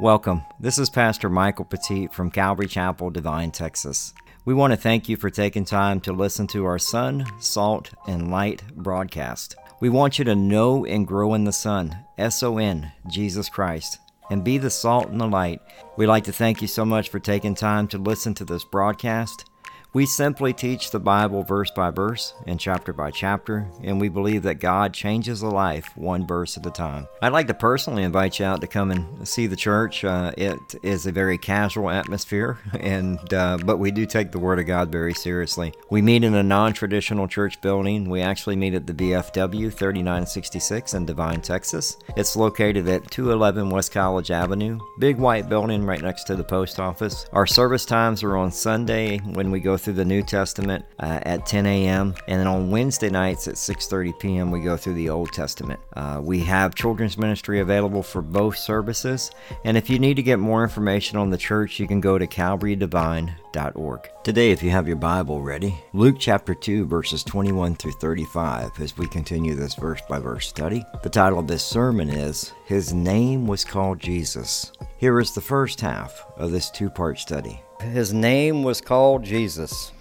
Welcome. This is Pastor Michael Petit from Calvary Chapel, Devine, Texas. We want to thank you for taking time to listen to our Sun, Salt, and Light broadcast. We want you to know and grow in the Sun, S O N, Jesus Christ, and be the salt and the light. We'd like to thank you so much for taking time to listen to this broadcast. We simply teach the Bible verse by verse and chapter by chapter, and we believe that God changes a life one verse at a time. I'd like to personally invite you out to come and see the church. Uh, it is a very casual atmosphere, and uh, but we do take the Word of God very seriously. We meet in a non-traditional church building. We actually meet at the VFW 3966 in Devine, Texas. It's located at 211 West College Avenue, big white building right next to the post office. Our service times are on Sunday when we go through the New Testament uh, at 10 a.m. and then on Wednesday nights at 6:30 p.m. we go through the Old Testament. Uh, we have children's ministry available for both services, and if you need to get more information on the church, you can go to calvarydevine.org. Today, if you have your Bible ready, Luke chapter 2 verses 21 through 35 as we continue this verse by verse study. The title of this sermon is His Name Was Called Jesus. Here is the first half of this two-part study. His name was called Jesus.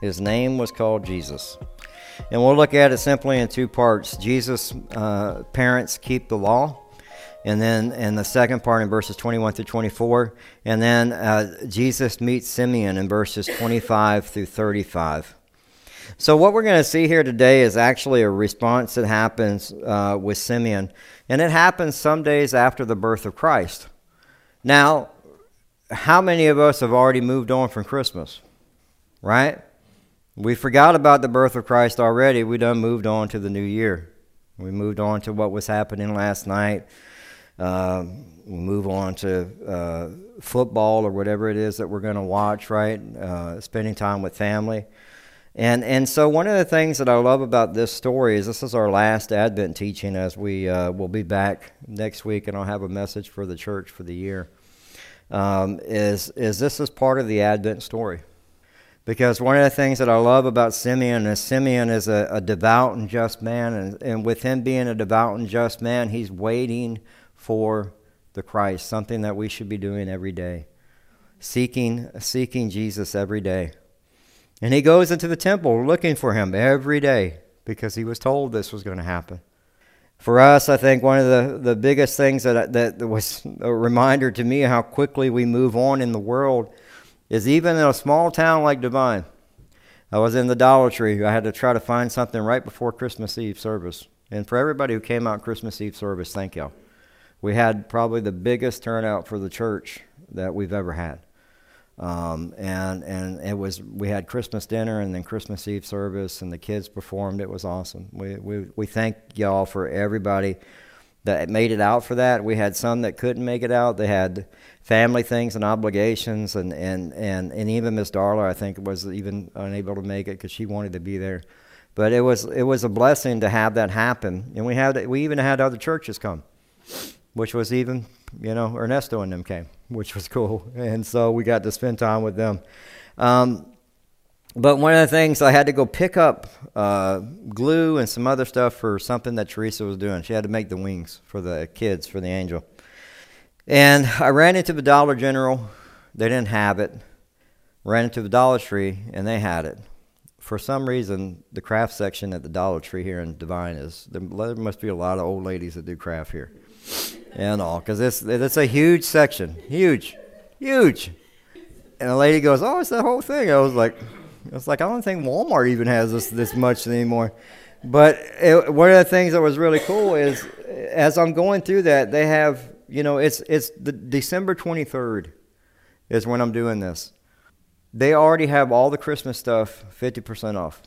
His name was called Jesus. And we'll look at it simply in two parts. Jesus' uh, parents keep the law. And then in the second part in verses 21 through 24. And then uh, Jesus meets Simeon in verses 25 through 35. So, what we're going to see here today is actually a response that happens uh, with Simeon. And it happens some days after the birth of Christ. Now, how many of us have already moved on from Christmas? Right? We forgot about the birth of Christ already. We done moved on to the new year. We moved on to what was happening last night. Uh, we move on to uh, football or whatever it is that we're going to watch, right? Uh, spending time with family. And, and so, one of the things that I love about this story is this is our last Advent teaching as we uh, will be back next week, and I'll have a message for the church for the year um, is, is this is part of the Advent story. Because one of the things that I love about Simeon is Simeon is a, a devout and just man, and, and with him being a devout and just man, he's waiting for the Christ, something that we should be doing every day, seeking, seeking Jesus every day. And he goes into the temple looking for him every day because he was told this was going to happen for us, I think one of the, the biggest things that, that was a reminder to me how quickly we move on in the world is even in a small town like Devine. I was in the Dollar Tree. I had to try to find something right before Christmas Eve service. And for everybody who came out Christmas Eve service, thank y'all. We had probably the biggest turnout for the church that we've ever had. Um, and and it was we had Christmas dinner and then Christmas Eve service and the kids performed. It was awesome. We we we thank y'all for everybody that made it out for that. We had some that couldn't make it out. They had family things and obligations, and and and, and even Miss Darla, I think, was even unable to make it because she wanted to be there. But it was it was a blessing to have that happen, and we had we even had other churches come, which was even you know Ernesto and them came which was cool. And so we got to spend time with them. Um, but one of the things I had to go pick up uh, glue and some other stuff for something that Teresa was doing. She had to make the wings for the kids for the angel. And I ran into the Dollar General. They didn't have it. Ran into the Dollar Tree and they had it. For some reason, the craft section at the Dollar Tree here in Devine is there must be a lot of old ladies that do craft here and all because it's it's a huge section, huge, huge. And the lady goes, "Oh, it's the whole thing." I was like, "I like, I don't think Walmart even has this this much anymore." But it, one of the things that was really cool is, as I'm going through that, they have, you know, it's it's the December 23rd is when I'm doing this. They already have all the Christmas stuff 50% off.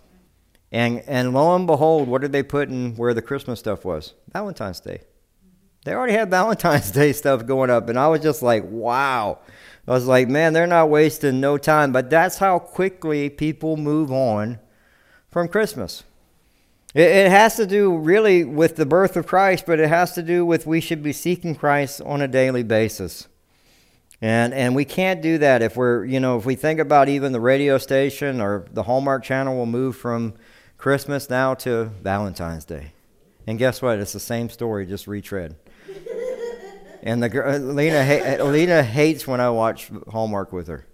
And and lo and behold, what did they put in where the Christmas stuff was? Valentine's Day. They already had Valentine's Day stuff going up, and I was just like, wow. I was like, man, they're not wasting no time. But that's how quickly people move on from Christmas. It, has to do really with the birth of Christ, but it has to do with we should be seeking Christ on a daily basis. And and we can't do that if we're, you know, if we think about even the radio station or the Hallmark channel will move from Christmas now to Valentine's Day. And guess what? It's the same story, just retread. And the girl, uh, Lena, uh, Lena hates when I watch Hallmark with her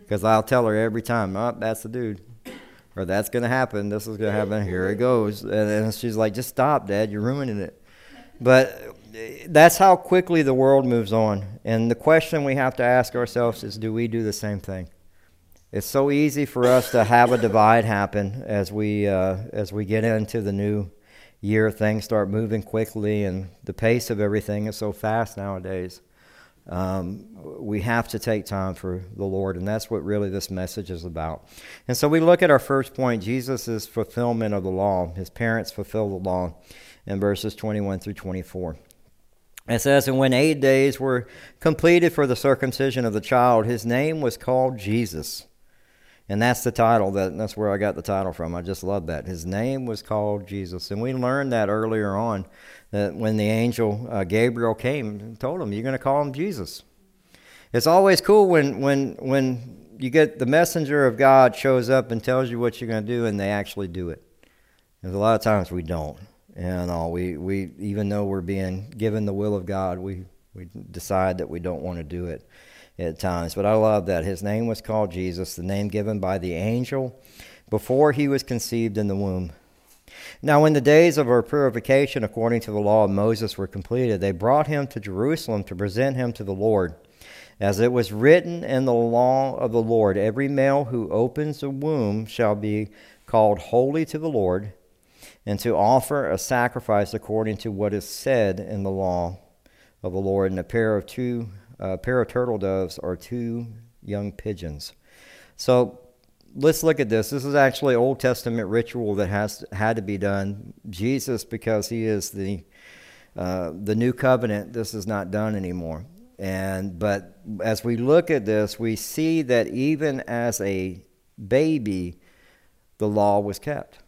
because I'll tell her every time, oh, that's the dude. Or that's going to happen. This is going to happen. Here it goes. And, and she's like, just stop, Dad. You're ruining it. But uh, that's how quickly the world moves on. And the question we have to ask ourselves is do we do the same thing? It's so easy for us to have a divide happen as we, uh, as we get into the new year. Things start moving quickly, and the pace of everything is so fast nowadays. Um, we have to take time for the Lord, and that's what really this message is about. And so we look at our first point Jesus' fulfillment of the law. His parents fulfill the law in verses 21 through 24. It says, And when eight days were completed for the circumcision of the child, his name was called Jesus. And that's the title. That, that's where I got the title from. I just love that. His name was called Jesus. And we learned that earlier on that when the angel uh, Gabriel came and told him, You're going to call him Jesus. It's always cool when, when, when you get the messenger of God shows up and tells you what you're going to do and they actually do it. Because a lot of times we don't. And uh, we, we, even though we're being given the will of God, we, we decide that we don't want to do it at times. But I love that. His name was called Jesus, the name given by the angel before he was conceived in the womb. Now, when the days of her purification according to the law of Moses were completed, they brought him to Jerusalem to present him to the Lord. As it was written in the law of the Lord, every male who opens a womb shall be called holy to the Lord, and to offer a sacrifice according to what is said in the law of the Lord, and a pair of two a pair of turtle doves or two young pigeons. So let's look at this. This is actually Old Testament ritual that has had to be done. Jesus, because he is the uh, the new covenant, this is not done anymore. And but as we look at this, we see that even as a baby, the law was kept.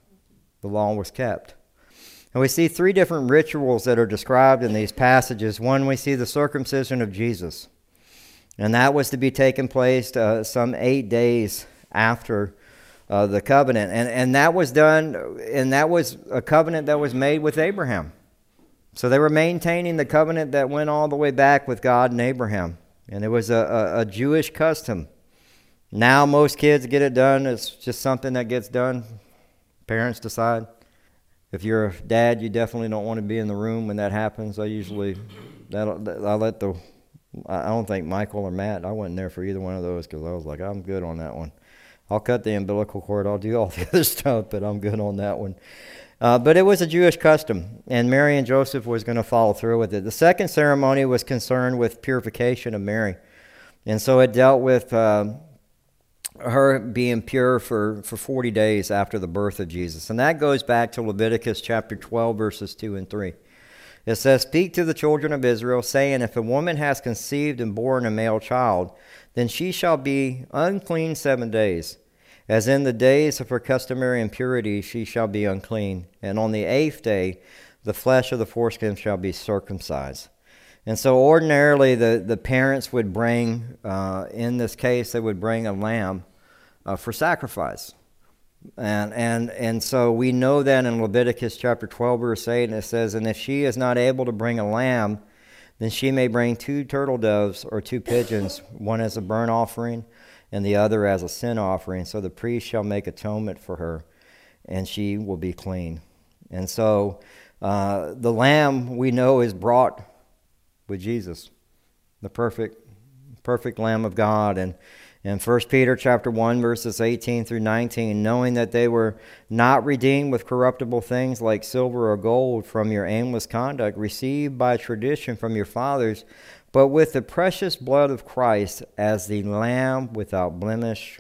The law was kept. And we see three different rituals that are described in these passages. One, we see the circumcision of Jesus, and that was to be taken place uh, some eight days after uh, the covenant. And, and that was done, and that was a covenant that was made with Abraham. So they were maintaining the covenant that went all the way back with God and Abraham. And it was a, a, a Jewish custom. Now most kids get it done. It's just something that gets done. Parents decide. If you're a dad, you definitely don't want to be in the room when that happens. I usually, that I let the, I don't think Michael or Matt. I wasn't there for either one of those because I was like, I'm good on that one. I'll cut the umbilical cord. I'll do all the other stuff, but I'm good on that one. Uh, but it was a Jewish custom, and Mary and Joseph was going to follow through with it. The second ceremony was concerned with purification of Mary, and so it dealt with. Uh, her being pure for, for 40 days after the birth of Jesus. And that goes back to Leviticus chapter 12, verses 2 and 3. It says, Speak to the children of Israel, saying, If a woman has conceived and born a male child, then she shall be unclean seven days. As in the days of her customary impurity, she shall be unclean. And on the eighth day, the flesh of the foreskin shall be circumcised. And so, ordinarily, the, the parents would bring, uh, in this case, they would bring a lamb uh, for sacrifice. And, and, and so we know that in Leviticus chapter 12, verse 8, and it says, And if she is not able to bring a lamb, then she may bring two turtle doves or two pigeons, one as a burnt offering and the other as a sin offering. So the priest shall make atonement for her, and she will be clean. And so uh, the lamb we know is brought with Jesus, the perfect, perfect Lamb of God. And in 1 Peter chapter 1 verses 18 through 19 knowing that they were not redeemed with corruptible things like silver or gold from your aimless conduct received by tradition from your fathers but with the precious blood of Christ as the lamb without blemish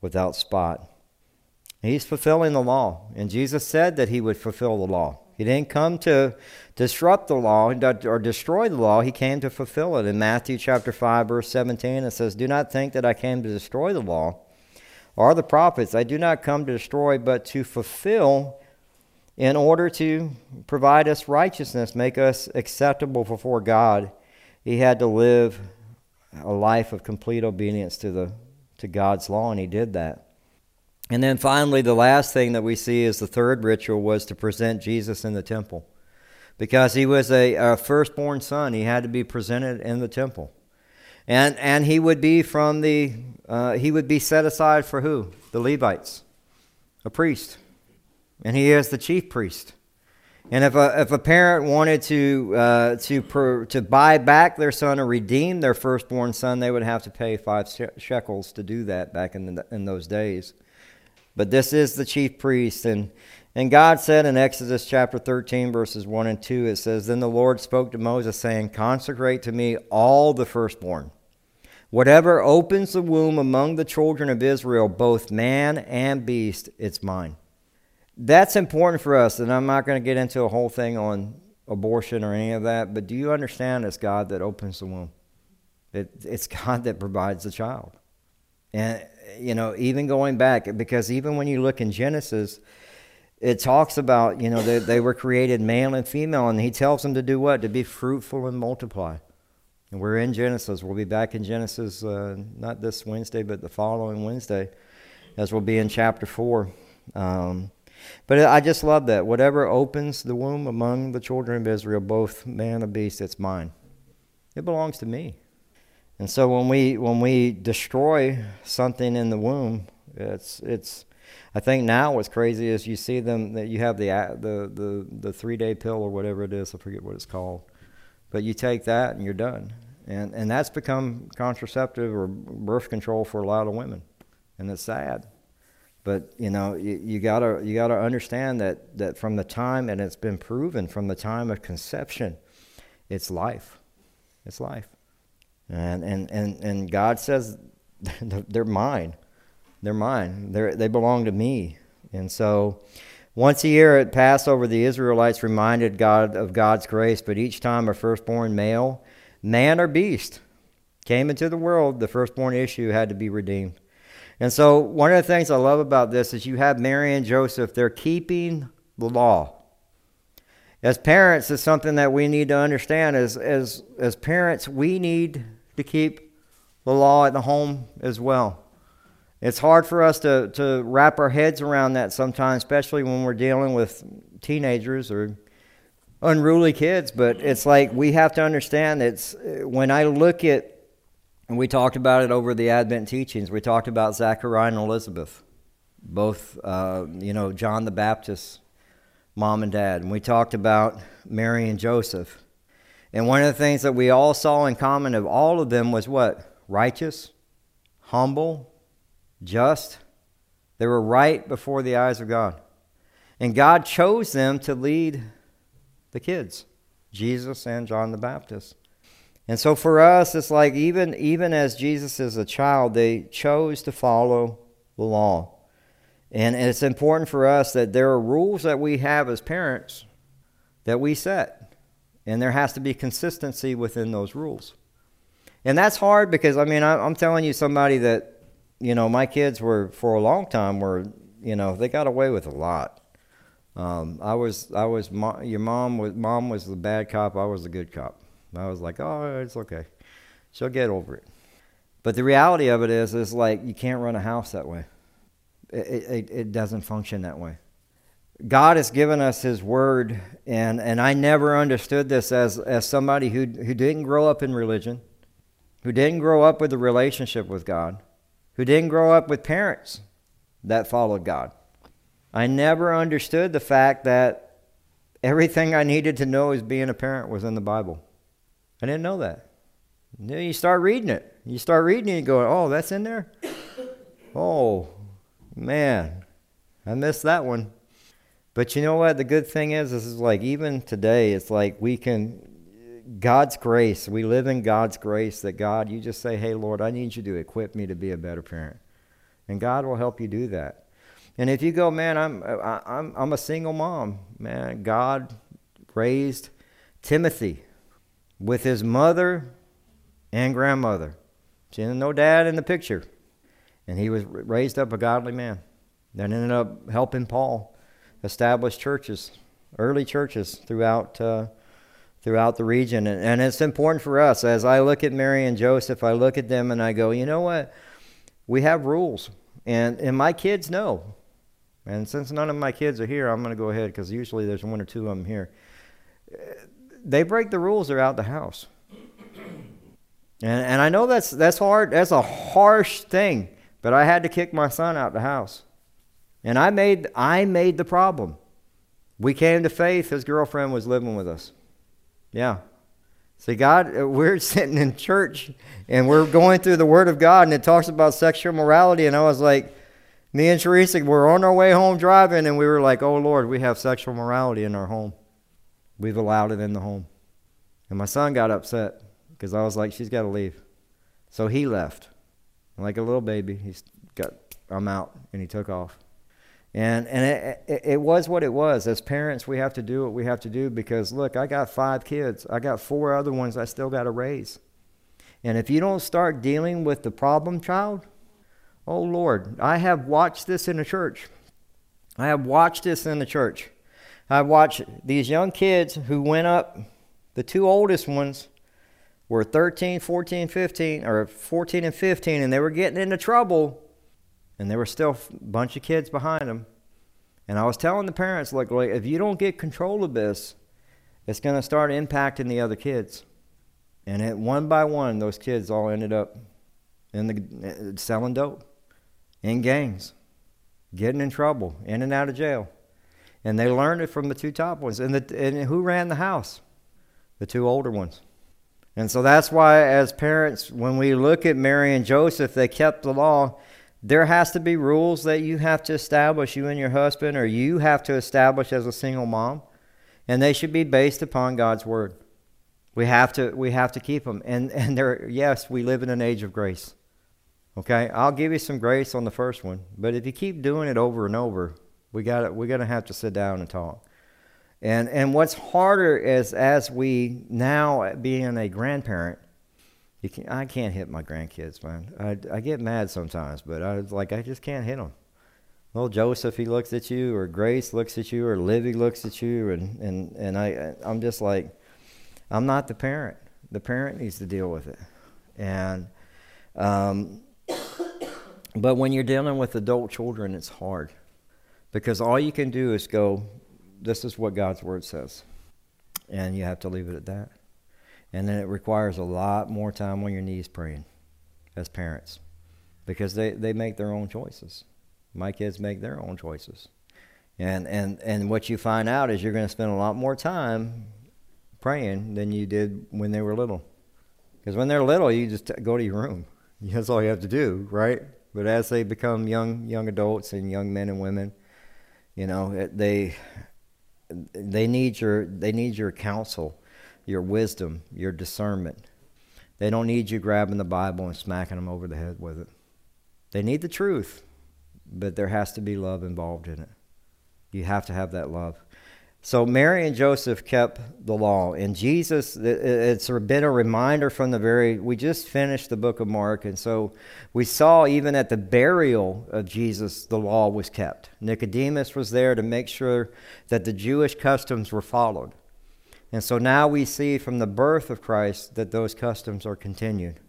without spot. He's fulfilling the law and Jesus said that he would fulfill the law he didn't come to disrupt the law or destroy the law. He came to fulfill it. In Matthew chapter 5, verse 17, it says, Do not think that I came to destroy the law or the prophets. I do not come to destroy, but to fulfill in order to provide us righteousness, make us acceptable before God. He had to live a life of complete obedience to, the, to God's law, and he did that. And then finally, the last thing that we see is the third ritual was to present Jesus in the temple. because he was a, a firstborn son. He had to be presented in the temple. And, and he would be from the, uh, he would be set aside for who? The Levites, a priest. And he is the chief priest. And if a, if a parent wanted to, uh, to, per, to buy back their son or redeem their firstborn son, they would have to pay five shekels to do that back in, the, in those days. But this is the chief priest. And, and God said in Exodus chapter 13, verses 1 and 2, it says, Then the Lord spoke to Moses, saying, Consecrate to me all the firstborn. Whatever opens the womb among the children of Israel, both man and beast, it's mine that's important for us, and I'm not going to get into a whole thing on abortion or any of that, but do you understand it's God that opens the womb? It, it's God that provides the child. And, you know, even going back, because even when you look in Genesis, it talks about, you know, they, they were created male and female, and he tells them to do what? To be fruitful and multiply. And we're in Genesis. We'll be back in Genesis uh, not this Wednesday, but the following Wednesday, as we'll be in chapter 4. Um, but I just love that. Whatever opens the womb among the children of Israel, both man and beast, it's mine. It belongs to me. And so when we when we destroy something in the womb, it's it's. I think now what's crazy is you see them that you have the the the the three day pill or whatever it is. I forget what it's called, but you take that and you're done. And and that's become contraceptive or birth control for a lot of women, and it's sad. But you know, you, you, gotta you gotta understand that that from the time, and it's been proven from the time of conception, it's life, it's life, and and and and God says they're mine, they're mine, they they belong to me, and so. Once a year at Passover, the Israelites reminded God of God's grace, but each time a firstborn male, man or beast, came into the world, the firstborn issue had to be redeemed. And so, one of the things I love about this is you have Mary and Joseph, they're keeping the law. As parents, it's something that we need to understand. As, as, as parents, we need to keep the law at the home as well. It's hard for us to, to wrap our heads around that sometimes, especially when we're dealing with teenagers or unruly kids. But it's like we have to understand it's when I look at and we talked about it over the Advent teachings. We talked about Zachariah and Elizabeth, both, uh, you know, John the Baptist, mom and dad. And we talked about Mary and Joseph. And one of the things that we all saw in common of all of them was what? Righteous, humble, just. They were right before the eyes of God. And God chose them to lead the kids, Jesus and John the Baptist. And so for us, it's like even, even as Jesus is a child, they chose to follow the law. And it's important for us that there are rules that we have as parents that we set. And there has to be consistency within those rules. And that's hard because, I mean, I'm telling you, somebody that, you know, my kids were, for a long time, were, you know, they got away with a lot. Um, I was, I was, your mom was, mom was the bad cop, I was the good cop. I was like, oh, it's okay. She'll get over it. But the reality of it is, is like you can't run a house that way. It, it, it doesn't function that way. God has given us His Word, and, and I never understood this as, as somebody who, who didn't grow up in religion, who didn't grow up with a relationship with God, who didn't grow up with parents that followed God. I never understood the fact that everything I needed to know as being a parent was in the Bible. I didn't know that. And then you start reading it. You start reading it and you go, oh, that's in there? oh, man, I missed that one. But you know what? The good thing is, this is like even today, it's like we can, God's grace, we live in God's grace that God, you just say, hey, Lord, I need you to equip me to be a better parent. And God will help you do that. And if you go, man, I'm, uh, I, I'm, I'm a single mom, man, God raised Timothy with his mother and grandmother. See, no dad in the picture. And he was raised up a godly man. that ended up helping Paul establish churches, early churches throughout uh, throughout the region. And, and it's important for us as I look at Mary and Joseph, I look at them and I go, you know what? We have rules, and and my kids know. And since none of my kids are here, I'm going to go ahead because usually there's one or two of them here they break the rules, they're out the house. And, and I know that's, that's hard. That's a harsh thing. But I had to kick my son out the house. And I made, I made the problem. We came to faith. His girlfriend was living with us. Yeah. See, God, uh, we're sitting in church and we're going through the Word of God and it talks about sexual morality. And I was like, me and Teresa were on our way home driving and we were like, oh Lord, we have sexual morality in our home. We've allowed it in the home. And my son got upset because I was like, she's got to leave. So he left. Like a little baby, he's got, I'm out, and he took off. And, and it, it, it, was what it was. As parents, we have to do what we have to do because, look, I got five kids. I got four other ones I still got to raise. And if you don't start dealing with the problem child, oh Lord, I have watched this in the church. I have watched this in the church. I've watched these young kids who went up, the two oldest ones were 13, 14, 15, or 14 and 15, and they were getting into trouble, and there were still a bunch of kids behind them. And I was telling the parents, like, like if you don't get control of this, it's going to start impacting the other kids. And it, one by one, those kids all ended up in the uh, selling dope, in gangs, getting in trouble, in and out of jail. And they learned it from the two top ones. And, the, and who ran the house? The two older ones. And so that's why, as parents, when we look at Mary and Joseph, they kept the law. There has to be rules that you have to establish, you and your husband, or you have to establish as a single mom, and they should be based upon God's word. We have to, we have to keep them. And, and there, yes, we live in an age of grace. Okay, I'll give you some grace on the first one, but if you keep doing it over and over, we got we're gonna have to sit down and talk. And, and what's harder is as we now, being a grandparent, you can, I can't hit my grandkids, man. I, I get mad sometimes, but I like I just can't hit them. Well, Joseph, he looks at you, or Grace looks at you, or Livy looks at you, and, and, and I, I'm just like, I'm not the parent. The parent needs to deal with it. And, um, but when you're dealing with adult children, it's hard because all you can do is go, this is what God's word says. And you have to leave it at that. And then it requires a lot more time on your knees praying as parents because they, they make their own choices. My kids make their own choices. And, and, and what you find out is you're going to spend a lot more time praying than you did when they were little. Because when they're little, you just go to your room. That's all you have to do, right? But as they become young young adults and young men and women, you know, they they need your they need your counsel, your wisdom, your discernment. They don't need you grabbing the Bible and smacking them over the head with it. They need the truth, but there has to be love involved in it. You have to have that love. So Mary and Joseph kept the law, and Jesus. It's been a reminder from the very. We just finished the book of Mark, and so we saw even at the burial of Jesus, the law was kept. Nicodemus was there to make sure that the Jewish customs were followed, and so now we see from the birth of Christ that those customs are continued.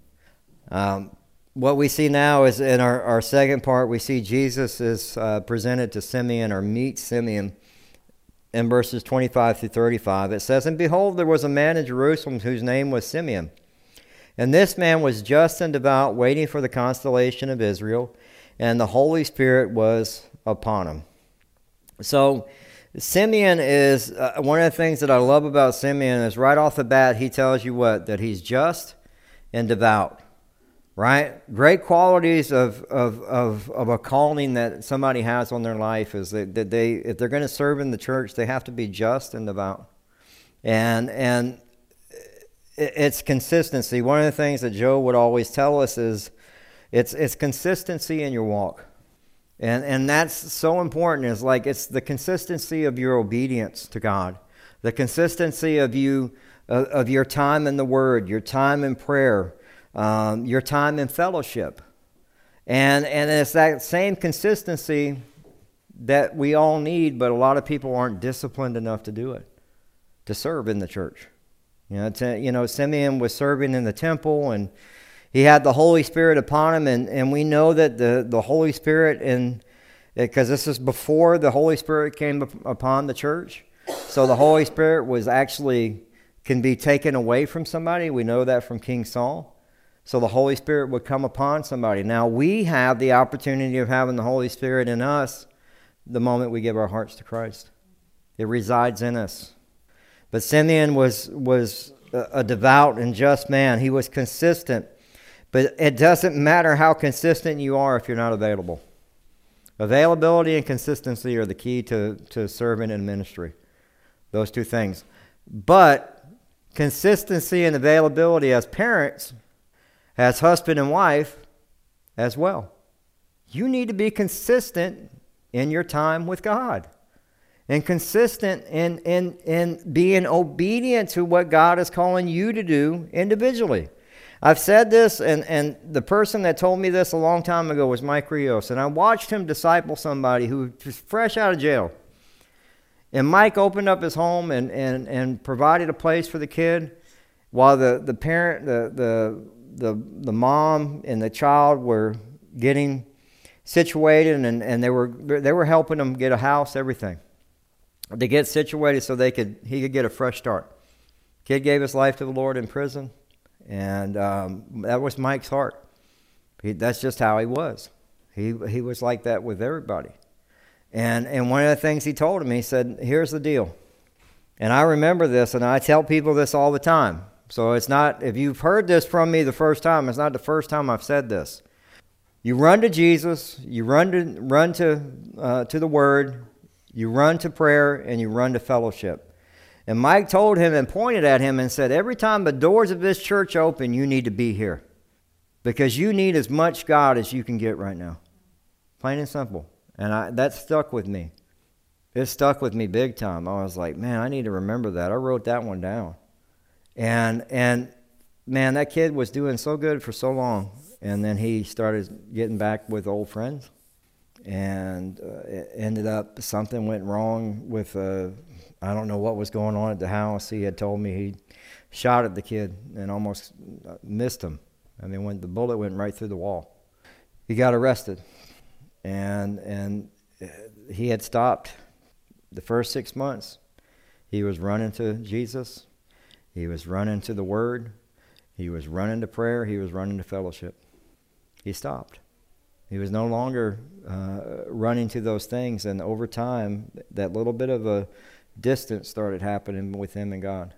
Um, what we see now is in our, our second part, we see Jesus is uh, presented to Simeon or meets Simeon in verses 25 through 35. It says, And behold, there was a man in Jerusalem whose name was Simeon. And this man was just and devout, waiting for the consolation of Israel, and the Holy Spirit was upon him. So, Simeon is uh, one of the things that I love about Simeon is right off the bat, he tells you what? That he's just and devout right? Great qualities of, of, of, of a calling that somebody has on their life is that, that they, if they're going to serve in the church, they have to be just and devout. And, and it's consistency. One of the things that Joe would always tell us is it's, it's consistency in your walk. And, and that's so important is like it's the consistency of your obedience to God, the consistency of you, of, your time in the Word, your time in prayer, um, your time in fellowship. And, and it's that same consistency that we all need, but a lot of people aren't disciplined enough to do it, to serve in the church. You know, to, you know Simeon was serving in the temple and he had the Holy Spirit upon him, and, and we know that the, the Holy Spirit, and because this is before the Holy Spirit came upon the church, so the Holy Spirit was actually can be taken away from somebody. We know that from King Saul. So the Holy Spirit would come upon somebody. Now we have the opportunity of having the Holy Spirit in us the moment we give our hearts to Christ. It resides in us. But Simeon was, was a devout and just man. He was consistent. But it doesn't matter how consistent you are if you're not available. Availability and consistency are the key to, to serving in ministry. Those two things. But consistency and availability as parents, as husband and wife, as well. You need to be consistent in your time with God and consistent in, in, in being obedient to what God is calling you to do individually. I've said this, and, and the person that told me this a long time ago was Mike Rios, and I watched him disciple somebody who was fresh out of jail. And Mike opened up his home and, and, and provided a place for the kid while the, the parent, the, the, the, the mom, and the child were getting situated, and, and they, were, they were helping them get a house, everything to get situated so they could he could get a fresh start. Kid gave his life to the Lord in prison, and um, that was Mike's heart. He, that's just how he was. He he was like that with everybody. And and one of the things he told him, he said, "Here's the deal." And I remember this, and I tell people this all the time. So it's not if you've heard this from me the first time, it's not the first time I've said this. You run to Jesus. You run to run to uh, to the Word. You run to prayer and you run to fellowship. And Mike told him and pointed at him and said, Every time the doors of this church open, you need to be here because you need as much God as you can get right now. Plain and simple. And I, that stuck with me. It stuck with me big time. I was like, man, I need to remember that. I wrote that one down. And, and man, that kid was doing so good for so long. And then he started getting back with old friends and uh, it ended up something went wrong with uh, I don't know what was going on at the house. He had told me he shot at the kid and almost uh, missed him. I mean, when the bullet went right through the wall, he got arrested, and and uh, he had stopped the first six months. He was running to Jesus. He was running to the Word. He was running to prayer. He was running to fellowship. He stopped. He was no longer uh, running to those things, and over time, that little bit of a distance started happening with him and God.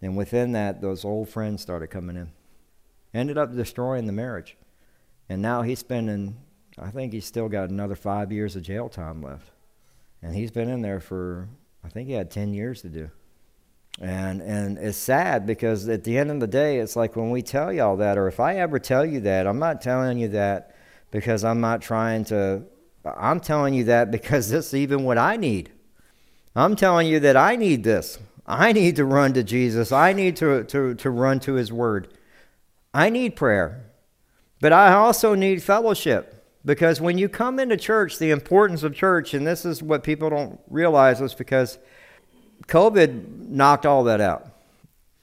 And within that, those old friends started coming in. Ended up destroying the marriage. And now he's spending, I think he's still got another five years of jail time left. And he's been in there for, I think he had 10 years to do. And, and it's sad because at the end of the day, it's like when we tell y'all that, or if I ever tell you that, I'm not telling you that because I'm not trying to, I'm telling you that because this is even what I need. I'm telling you that I need this. I need to run to Jesus. I need to, to, to run to His Word. I need prayer. But I also need fellowship. Because when you come into church, the importance of church, and this is what people don't realize, is because COVID knocked all that out.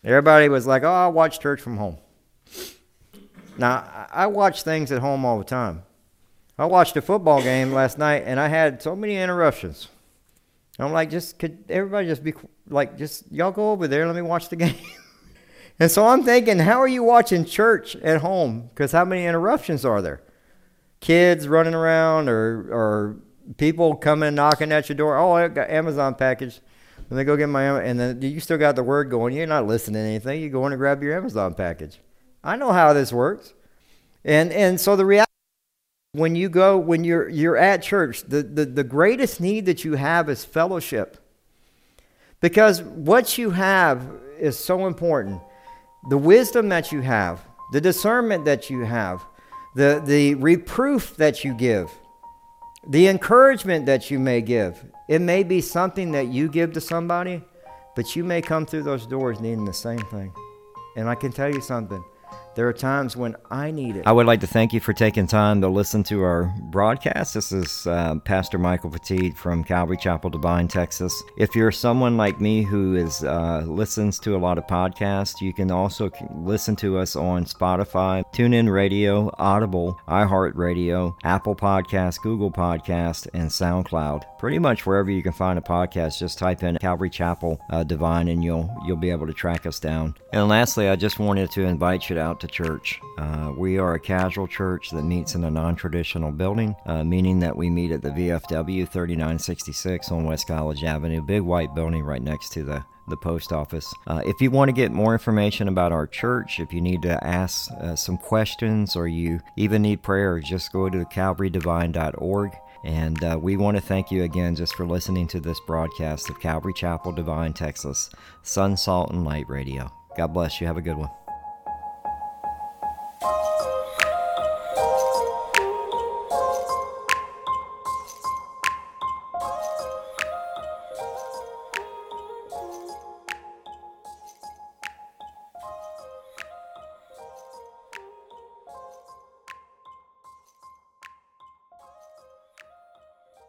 Everybody was like, oh, I'll watch church from home. Now, I watch things at home all the time. I watched a football game last night and I had so many interruptions. I'm like, just could everybody just be like, just y'all go over there, let me watch the game. and so I'm thinking, how are you watching church at home? Because how many interruptions are there? Kids running around or, or people coming knocking at your door. Oh, I got Amazon package. And they go get my and then you still got the word going. You're not listening to anything. You go in and grab your Amazon package. I know how this works. And, and so the reality when you go, when you're, you're at church, the, the, the greatest need that you have is fellowship. Because what you have is so important. The wisdom that you have, the discernment that you have, the, the reproof that you give, the encouragement that you may give. It may be something that you give to somebody, but you may come through those doors needing the same thing. And I can tell you something There are times when I need it. I would like to thank you for taking time to listen to our broadcast. This is uh, Pastor Michael Petit from Calvary Chapel, Devine, Texas. If you're someone like me who is uh, listens to a lot of podcasts, you can also listen to us on Spotify, TuneIn Radio, Audible, iHeartRadio, Apple Podcast, Google Podcast, and SoundCloud. Pretty much wherever you can find a podcast, just type in Calvary Chapel uh, Devine, and you'll you'll be able to track us down. And lastly, I just wanted to invite you out to church. Uh, we are a casual church that meets in a non traditional building, uh, meaning that we meet at the VFW 3966 on West College Avenue, big white building right next to the the post office. Uh, if you want to get more information about our church, if you need to ask uh, some questions or you even need prayer, just go to calvarydevine.org. And uh, we want to thank you again just for listening to this broadcast of Calvary Chapel, Devine, Texas, Sun, Salt, and Light Radio. God bless you. Have a good one.